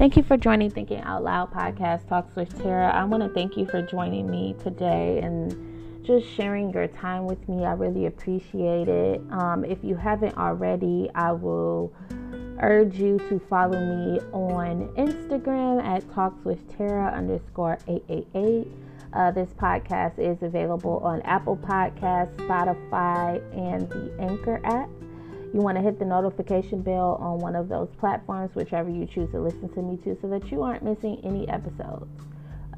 Thank you for joining Thinking Out Loud podcast Talks with Tara. I want to thank you for joining me today and just sharing your time with me. I really appreciate it. Um, if you haven't already, I will urge you to follow me on Instagram at Talks with Tara underscore 888. Uh, this podcast is available on Apple Podcasts, Spotify, and the Anchor app. You want to hit the notification bell on one of those platforms, whichever you choose to listen to me to, so that you aren't missing any episodes.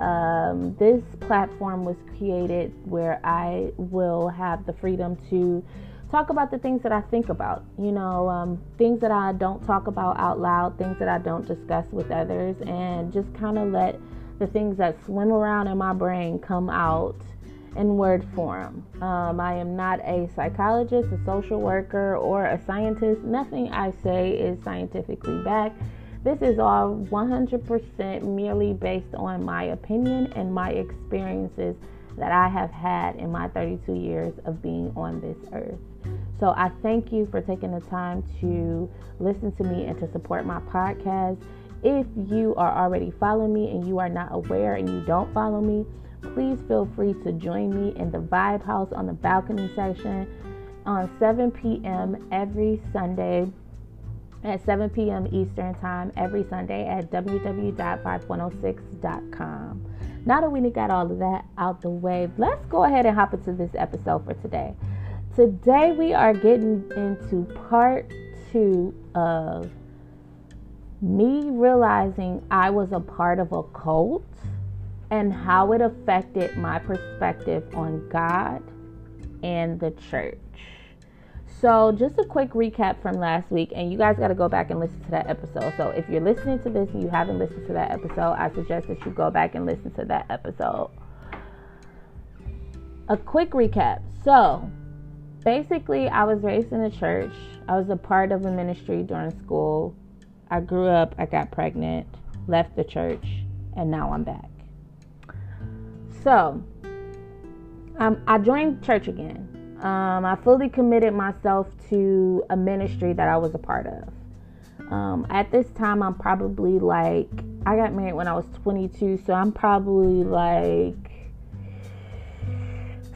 Um, this platform was created where I will have the freedom to talk about the things that I think about, you know, um, things that I don't talk about out loud, things that I don't discuss with others, and just kind of let the things that swim around in my brain come out in word form. Um, I am not a psychologist, a social worker, or a scientist. Nothing I say is scientifically backed. This is all 100% merely based on my opinion and my experiences that I have had in my 32 years of being on this earth. So I thank you for taking the time to listen to me and to support my podcast. If you are already following me and you are not aware and you don't follow me, please feel free to join me in the Vibe House on the balcony section on 7 p.m. every Sunday at 7 p.m. Eastern Time every Sunday at www.vibe106.com. Now that we got all of that out the way, let's go ahead and hop into this episode for today. Today we are getting into part two of me realizing I was a part of a cult and how it affected my perspective on God and the church. So, just a quick recap from last week, and you guys got to go back and listen to that episode. So, if you're listening to this and you haven't listened to that episode, I suggest that you go back and listen to that episode. A quick recap. So, basically, I was raised in a church, I was a part of a ministry during school. I grew up, I got pregnant, left the church, and now I'm back. So, um, I joined church again. Um, I fully committed myself to a ministry that I was a part of. Um, at this time, I'm probably like, I got married when I was 22, so I'm probably like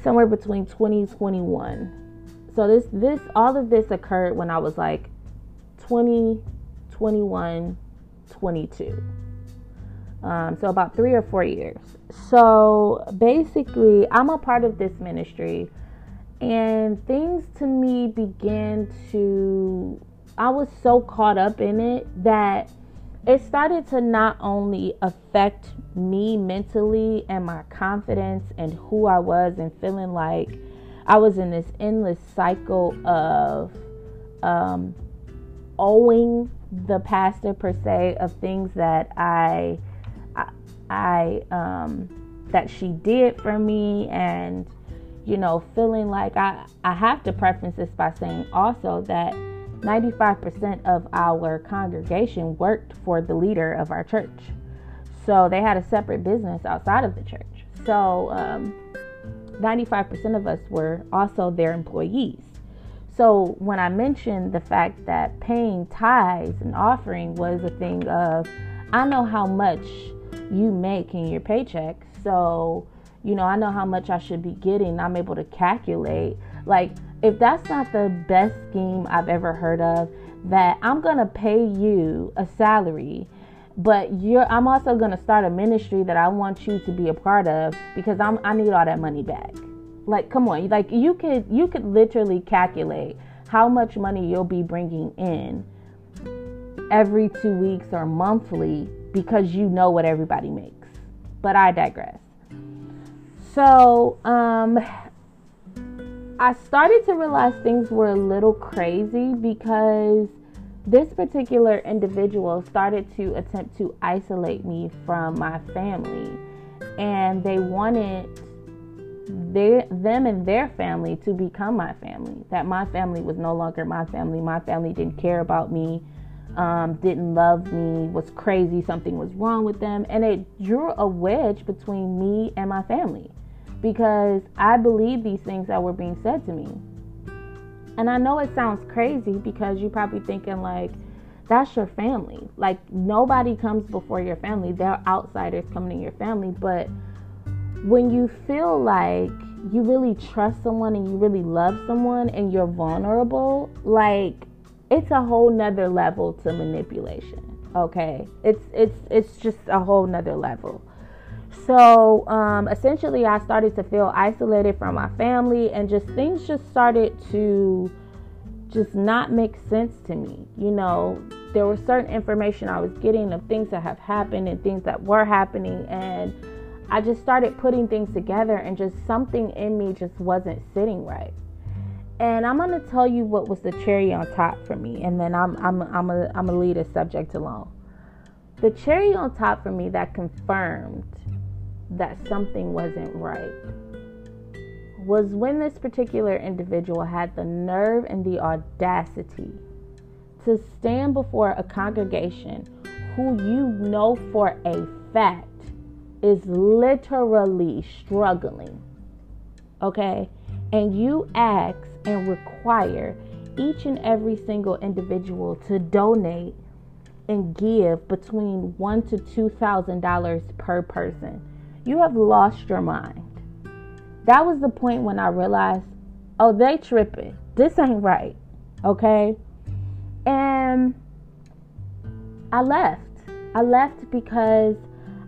somewhere between 20 and 21. So this, this, all of this occurred when I was like 20, 21, 22. Um, so about three or four years. So basically, I'm a part of this ministry, and things to me began to. I was so caught up in it that it started to not only affect me mentally and my confidence and who I was, and feeling like I was in this endless cycle of um, owing the pastor per se of things that I I um, that she did for me and you know feeling like I I have to preference this by saying also that 95% of our congregation worked for the leader of our church. So they had a separate business outside of the church. So um, 95% of us were also their employees. So when I mentioned the fact that paying tithes and offering was a thing of, I know how much you make in your paycheck. So, you know, I know how much I should be getting. I'm able to calculate. Like, if that's not the best scheme I've ever heard of, that I'm going to pay you a salary, but you're I'm also going to start a ministry that I want you to be a part of because I'm I need all that money back. Like, come on. Like you could you could literally calculate how much money you'll be bringing in every 2 weeks or monthly because you know what everybody makes. But I digress. So, um, I started to realize things were a little crazy because this particular individual started to attempt to isolate me from my family. And they wanted their, them and their family to become my family. That my family was no longer my family. My family didn't care about me um, didn't love me, was crazy, something was wrong with them. And it drew a wedge between me and my family because I believed these things that were being said to me. And I know it sounds crazy because you're probably thinking, like, that's your family. Like nobody comes before your family. They're outsiders coming in your family. But when you feel like you really trust someone and you really love someone and you're vulnerable, like it's a whole nother level to manipulation. Okay. It's it's it's just a whole nother level. So um, essentially, I started to feel isolated from my family, and just things just started to just not make sense to me. You know, there was certain information I was getting of things that have happened and things that were happening, and I just started putting things together, and just something in me just wasn't sitting right. And I'm gonna tell you what was the cherry on top for me, and then I'm I'm I'm a I'm a lead a subject alone. The cherry on top for me that confirmed that something wasn't right was when this particular individual had the nerve and the audacity to stand before a congregation who you know for a fact is literally struggling. Okay? And you ask and require each and every single individual to donate and give between one to two thousand dollars per person you have lost your mind. That was the point when I realized, oh, they tripping. This ain't right. Okay? And I left. I left because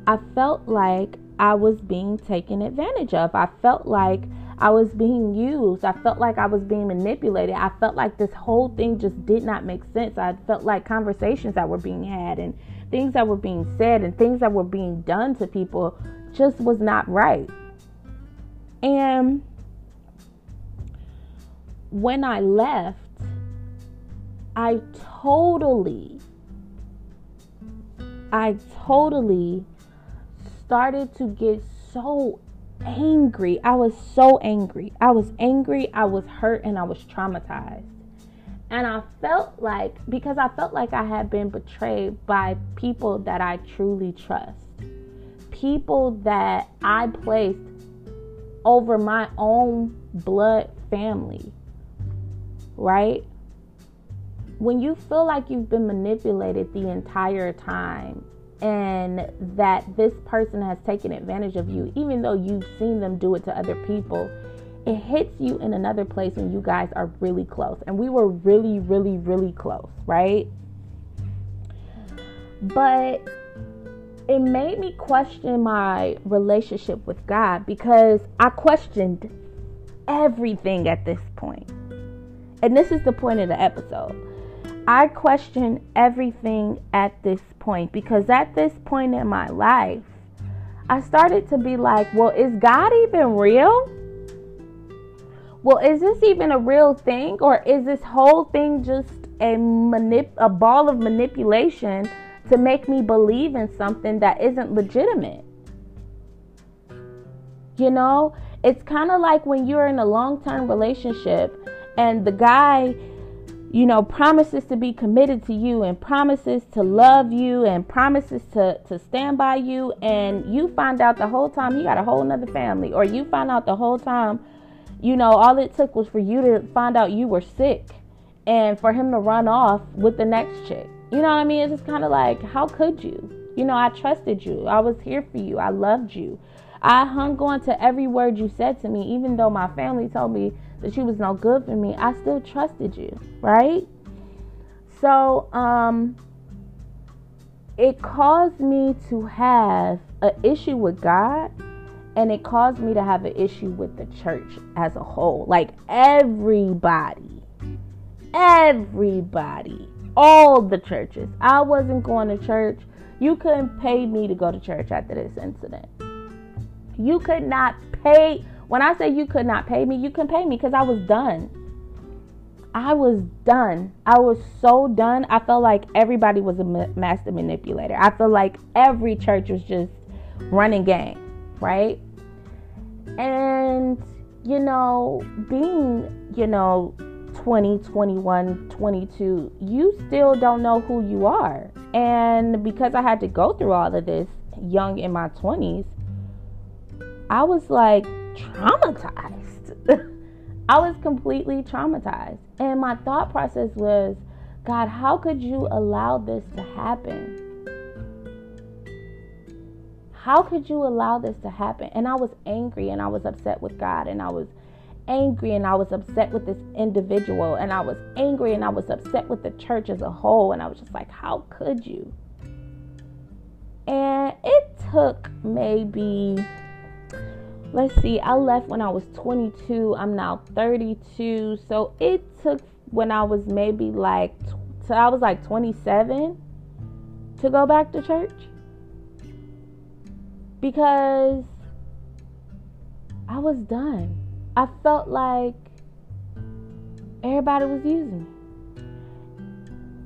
I felt like I was being taken advantage of. I felt like I was being used. I felt like I was being manipulated. I felt like this whole thing just did not make sense. I felt like conversations that were being had and things that were being said and things that were being done to people just was not right. And when I left, I totally, I totally started to get so angry. I was so angry. I was angry, I was hurt, and I was traumatized. And I felt like, because I felt like I had been betrayed by people that I truly trust people that I placed over my own blood family, right? When you feel like you've been manipulated the entire time and that this person has taken advantage of you, even though you've seen them do it to other people, it hits you in another place when you guys are really close. And we were really, really, really close, right? But it made me question my relationship with God because I questioned everything at this point. And this is the point of the episode. I question everything at this point because at this point in my life, I started to be like, well, is God even real? Well, is this even a real thing? Or is this whole thing just a manip- a ball of manipulation to make me believe in something that isn't legitimate. You know, it's kind of like when you're in a long term relationship and the guy, you know, promises to be committed to you and promises to love you and promises to, to stand by you, and you find out the whole time he got a whole nother family, or you find out the whole time, you know, all it took was for you to find out you were sick and for him to run off with the next chick. You know what I mean? It's just kind of like, how could you? You know, I trusted you. I was here for you. I loved you. I hung on to every word you said to me, even though my family told me that you was no good for me. I still trusted you, right? So, um, it caused me to have an issue with God and it caused me to have an issue with the church as a whole. Like everybody, everybody all the churches. I wasn't going to church. You couldn't pay me to go to church after this incident. You could not pay. When I say you could not pay me, you can pay me because I was done. I was done. I was so done. I felt like everybody was a master manipulator. I feel like every church was just running game, right? And, you know, being, you know, 20, 21, 22, you still don't know who you are. And because I had to go through all of this young in my 20s, I was like traumatized. I was completely traumatized. And my thought process was God, how could you allow this to happen? How could you allow this to happen? And I was angry and I was upset with God and I was angry and I was upset with this individual and I was angry and I was upset with the church as a whole and I was just like, how could you? And it took maybe let's see, I left when I was 22. I'm now 32. So it took when I was maybe like, so I was like 27 to go back to church because I was done. I felt like everybody was using me.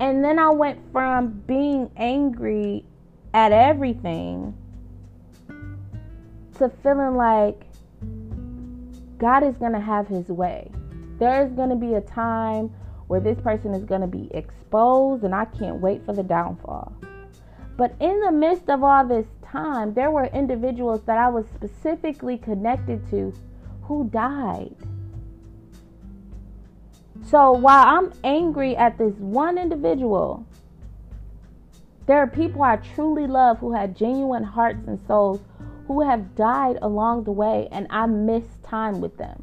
And then I went from being angry at everything to feeling like God is going to have his way. There is going to be a time where this person is going to be exposed, and I can't wait for the downfall. But in the midst of all this time, there were individuals that I was specifically connected to who died. So while I'm angry at this one individual, there are people I truly love who had genuine hearts and souls who have died along the way, and I miss time with them.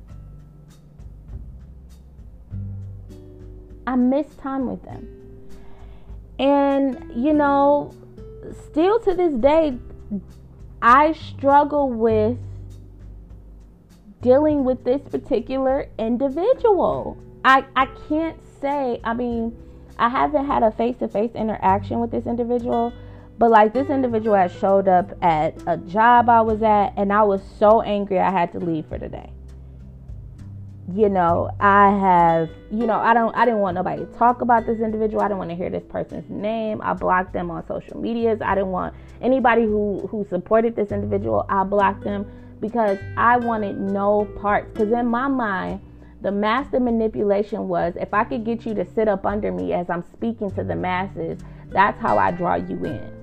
I miss time with them. And, you know, still to this day, I struggle with dealing with this particular individual. I, I can't say, I mean, I haven't had a face to face interaction with this individual, but like this individual had showed up at a job I was at, and I was so angry I had to leave for the day. You know, I have, you know, I don't, I didn't want nobody to talk about this individual. I didn't want to hear this person's name. I blocked them on social medias. I didn't want anybody who who supported this individual. I blocked them because I wanted no parts. Because in my mind, the master manipulation was if I could get you to sit up under me as I'm speaking to the masses, that's how I draw you in.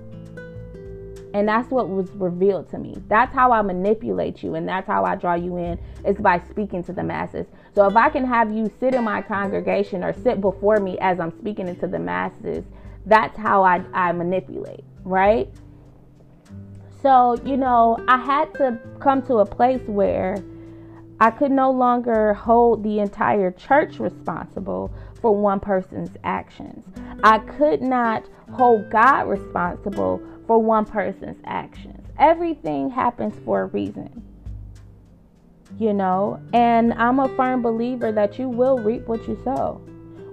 And that's what was revealed to me. That's how I manipulate you, and that's how I draw you in is by speaking to the masses. So if I can have you sit in my congregation or sit before me as I'm speaking into the masses, that's how I, I manipulate, right? So, you know, I had to come to a place where I could no longer hold the entire church responsible for one person's actions. I could not hold God responsible for one person's actions. Everything happens for a reason. You know, and I'm a firm believer that you will reap what you sow.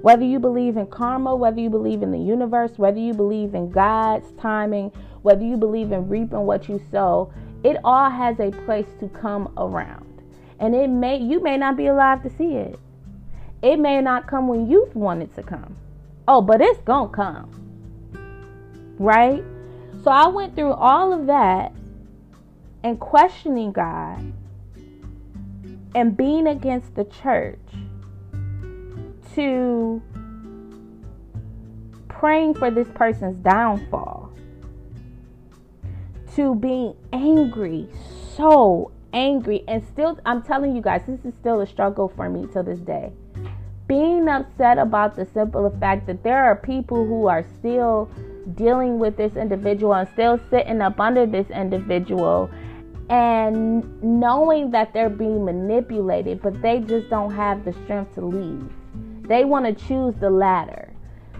Whether you believe in karma, whether you believe in the universe, whether you believe in God's timing, whether you believe in reaping what you sow, it all has a place to come around. And it may you may not be alive to see it. It may not come when you want it to come. Oh, but it's going to come. Right? So I went through all of that and questioning God and being against the church to praying for this person's downfall to being angry, so angry, and still, I'm telling you guys, this is still a struggle for me to this day. Being upset about the simple fact that there are people who are still dealing with this individual and still sitting up under this individual and knowing that they're being manipulated, but they just don't have the strength to leave. They want to choose the latter.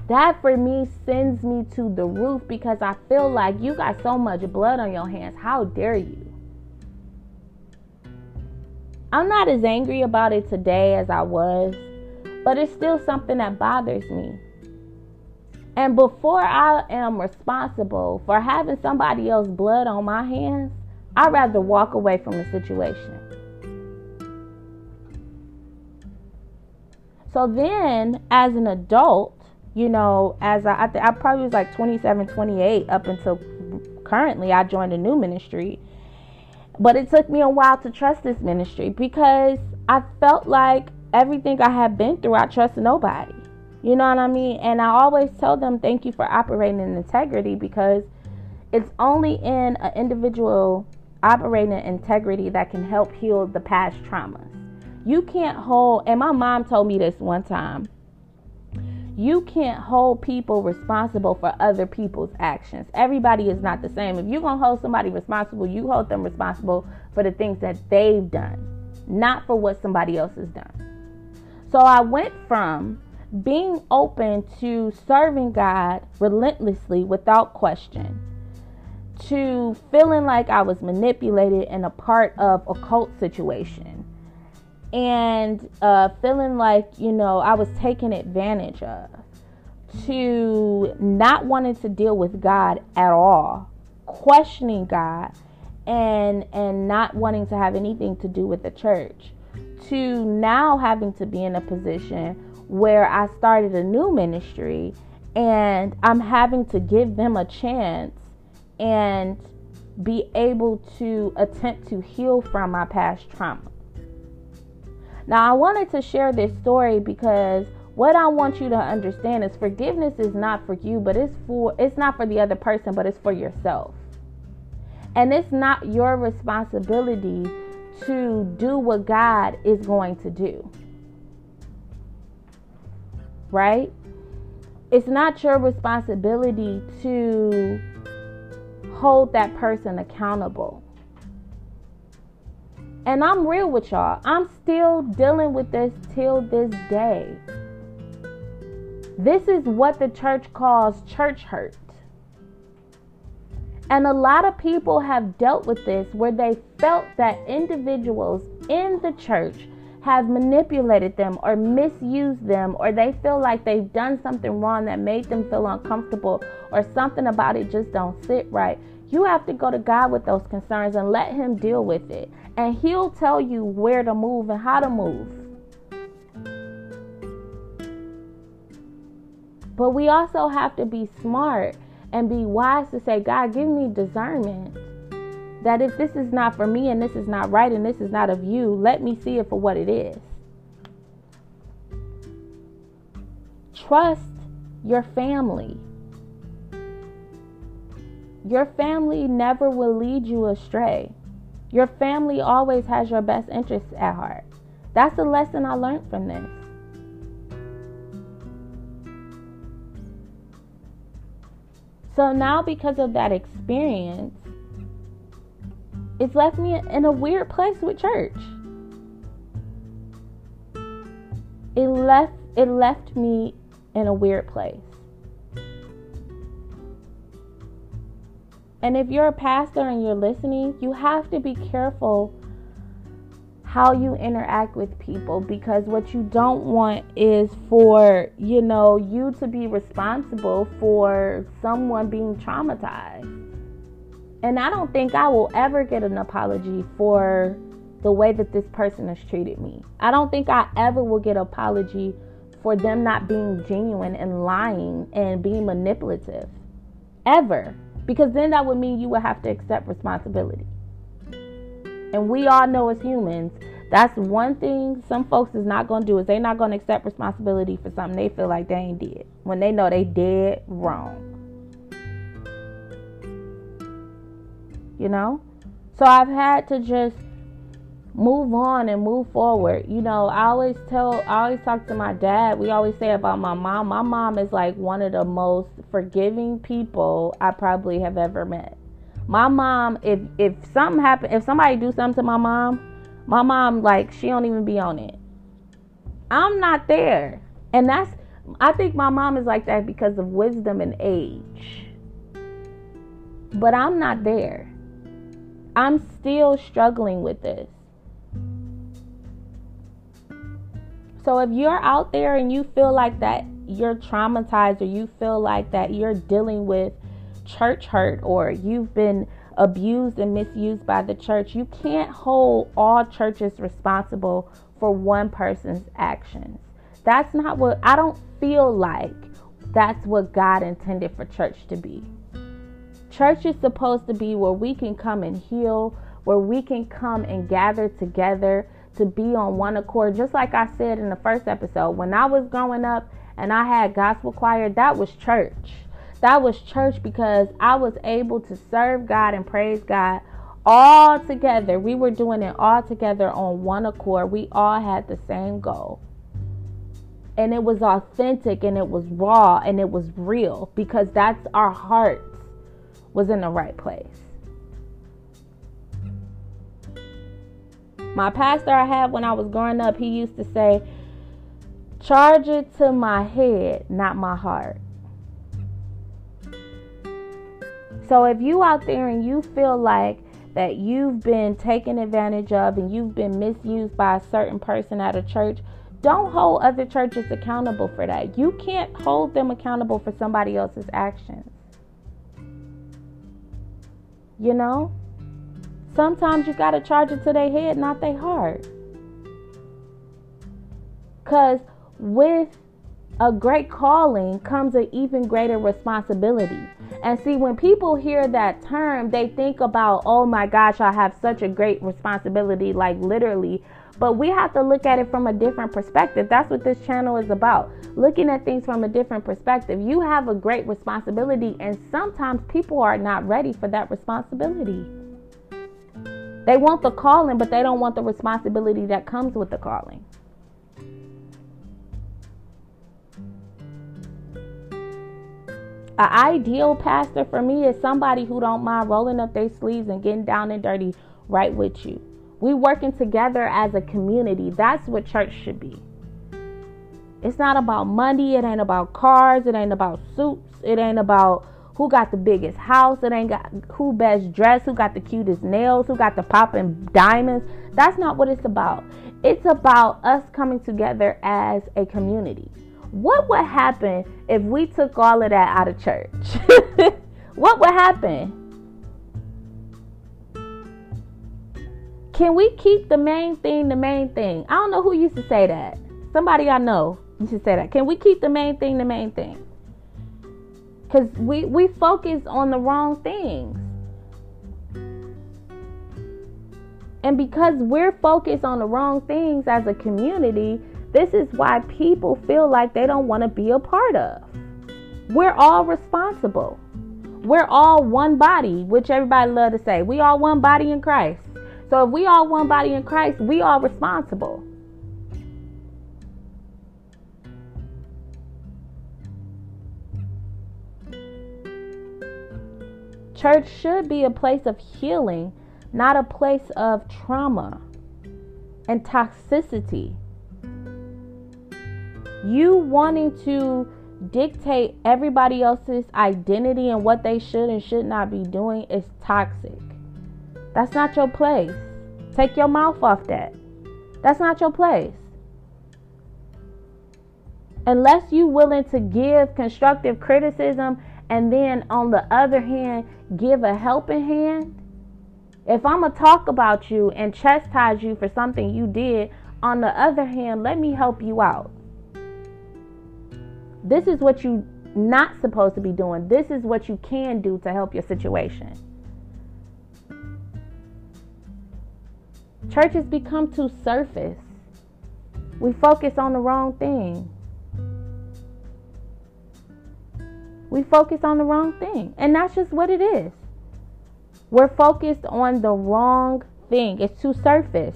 That for me sends me to the roof because I feel like you got so much blood on your hands. How dare you? I'm not as angry about it today as I was, but it's still something that bothers me. And before I am responsible for having somebody else's blood on my hands, I'd rather walk away from the situation. So then, as an adult, you know, as I, I, th- I probably was like 27, 28 up until currently I joined a new ministry. But it took me a while to trust this ministry because I felt like everything I had been through, I trusted nobody. You know what I mean? And I always tell them thank you for operating in integrity because it's only in an individual operating in integrity that can help heal the past traumas. You can't hold, and my mom told me this one time You can't hold people responsible for other people's actions. Everybody is not the same. If you're going to hold somebody responsible, you hold them responsible for the things that they've done, not for what somebody else has done. So I went from being open to serving God relentlessly without question to feeling like I was manipulated and a part of a cult situation and uh, feeling like, you know, I was taken advantage of, to not wanting to deal with God at all, questioning God, and and not wanting to have anything to do with the church, to now having to be in a position where I started a new ministry and I'm having to give them a chance and be able to attempt to heal from my past trauma. Now, I wanted to share this story because what I want you to understand is forgiveness is not for you, but it's for it's not for the other person, but it's for yourself. And it's not your responsibility to do what God is going to do. Right? It's not your responsibility to hold that person accountable. And I'm real with y'all. I'm still dealing with this till this day. This is what the church calls church hurt. And a lot of people have dealt with this where they felt that individuals in the church have manipulated them or misused them or they feel like they've done something wrong that made them feel uncomfortable or something about it just don't sit right. You have to go to God with those concerns and let him deal with it and He'll tell you where to move and how to move. But we also have to be smart and be wise to say, God, give me discernment. That if this is not for me and this is not right and this is not of you, let me see it for what it is. Trust your family. Your family never will lead you astray. Your family always has your best interests at heart. That's the lesson I learned from this. So now, because of that experience, it's left me in a weird place with church. It left it left me in a weird place. And if you're a pastor and you're listening, you have to be careful how you interact with people because what you don't want is for, you know, you to be responsible for someone being traumatized. And I don't think I will ever get an apology for the way that this person has treated me. I don't think I ever will get an apology for them not being genuine and lying and being manipulative. Ever because then that would mean you would have to accept responsibility. And we all know as humans, that's one thing some folks is not to do is they're not to accept responsibility for something they feel like they ain't did when they know they did wrong. You know? So I've had to just move on and move forward. You know, I always tell, I always talk to my dad. We always say about my mom. My mom is like one of the most forgiving people I probably have ever met. My mom, if if something happen, if somebody do something to my mom, my mom like she don't even be on it. I'm not there, and that's I think my mom is like that because of wisdom and age. But I'm not there. I'm still struggling with this. So if you're out there and you feel like that you're traumatized or you feel like that you're dealing with church hurt or you've been abused and misused by the church, you can't hold all churches responsible for one person's actions. That's not what I don't feel like that's what God intended for church to be. Church is supposed to be where we can come and heal, where we can come and gather together to be on one accord. Just like I said in the first episode, when I was growing up and I had gospel choir, that was church. That was church because I was able to serve God and praise God all together. We were doing it all together on one accord. We all had the same goal. and it was authentic and it was raw and it was real because that's our hearts was in the right place. My pastor I had when I was growing up, he used to say, Charge it to my head, not my heart. So if you out there and you feel like that you've been taken advantage of and you've been misused by a certain person at a church, don't hold other churches accountable for that. You can't hold them accountable for somebody else's actions. You know? Sometimes you got to charge it to their head, not their heart. Because with a great calling comes an even greater responsibility. And see, when people hear that term, they think about, oh my gosh, I have such a great responsibility, like literally. But we have to look at it from a different perspective. That's what this channel is about. Looking at things from a different perspective. You have a great responsibility, and sometimes people are not ready for that responsibility. They want the calling, but they don't want the responsibility that comes with the calling. An ideal pastor for me is somebody who don't mind rolling up their sleeves and getting down and dirty right with you. We working together as a community. That's what church should be. It's not about money. It ain't about cars. It ain't about suits. It ain't about who got the biggest house. It ain't got who best dressed, who got the cutest nails, who got the popping diamonds. That's not what it's about. It's about us coming together as a community. What would happen if we took all of that out of church? what would happen? Can we keep the main thing the main thing? I don't know who used to say that. Somebody I know used to say that. Can we keep the main thing the main thing? Because we, we focus on the wrong things. And because we're focused on the wrong things as a community, this is why people feel like they don't want to be a part of. We're all responsible. We're all one body, which everybody love to say. We all one body in Christ. So if we all one body in Christ, we are responsible. Church should be a place of healing, not a place of trauma and toxicity. You wanting to dictate everybody else's identity and what they should and should not be doing is toxic. That's not your place. Take your mouth off that. That's not your place. Unless you willing to give constructive criticism and then on the other hand give a helping hand. If I'm going to talk about you and chastise you for something you did, on the other hand, let me help you out. This is what you not supposed to be doing. This is what you can do to help your situation. Church has become too surface. We focus on the wrong thing. We focus on the wrong thing. And that's just what it is. We're focused on the wrong thing. It's too surface.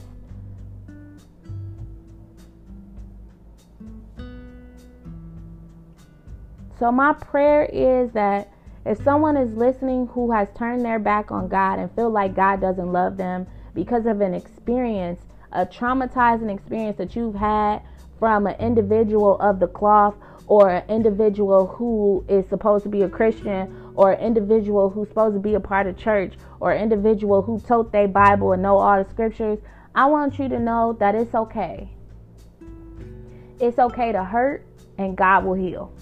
So, my prayer is that if someone is listening who has turned their back on God and feel like God doesn't love them, because of an experience, a traumatizing experience that you've had from an individual of the cloth or an individual who is supposed to be a Christian or an individual who's supposed to be a part of church or an individual who told their Bible and know all the scriptures, I want you to know that it's okay. It's okay to hurt and God will heal.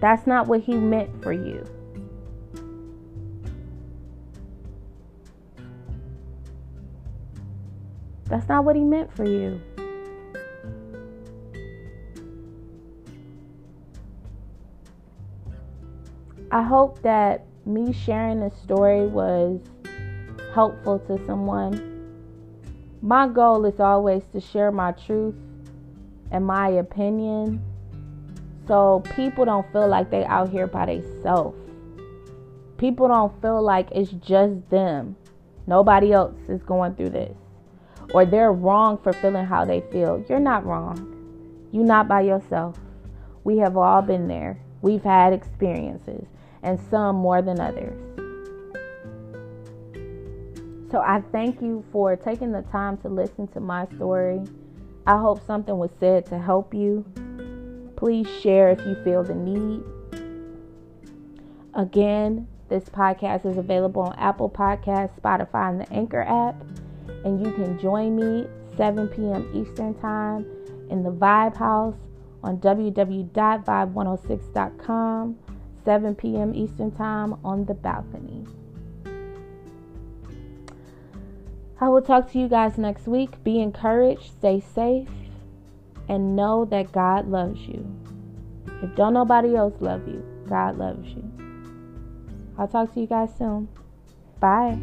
That's not what He meant for you. That's not what He meant for you. I hope that me sharing this story was helpful to someone. My goal is always to share my truth and my opinion so people don't feel like they out here by themselves. People don't feel like it's just them. Nobody else is going through this or they're wrong for feeling how they feel. You're not wrong. You're not by yourself. We have all been there. We've had experiences, and some more than others. So I thank you for taking the time to listen to my story. I hope something was said to help you. Please share if you feel the need. Again, this podcast is available on Apple Podcasts, Spotify, and the Anchor app. And you can join me 7 p.m. Eastern Time in the Vibe House on www.vibe106.com, 7 p.m. Eastern Time on the balcony. I will talk to you guys next week. Be encouraged, stay safe, and know that God loves you. If don't nobody else love you, God loves you. I'll talk to you guys soon. Bye.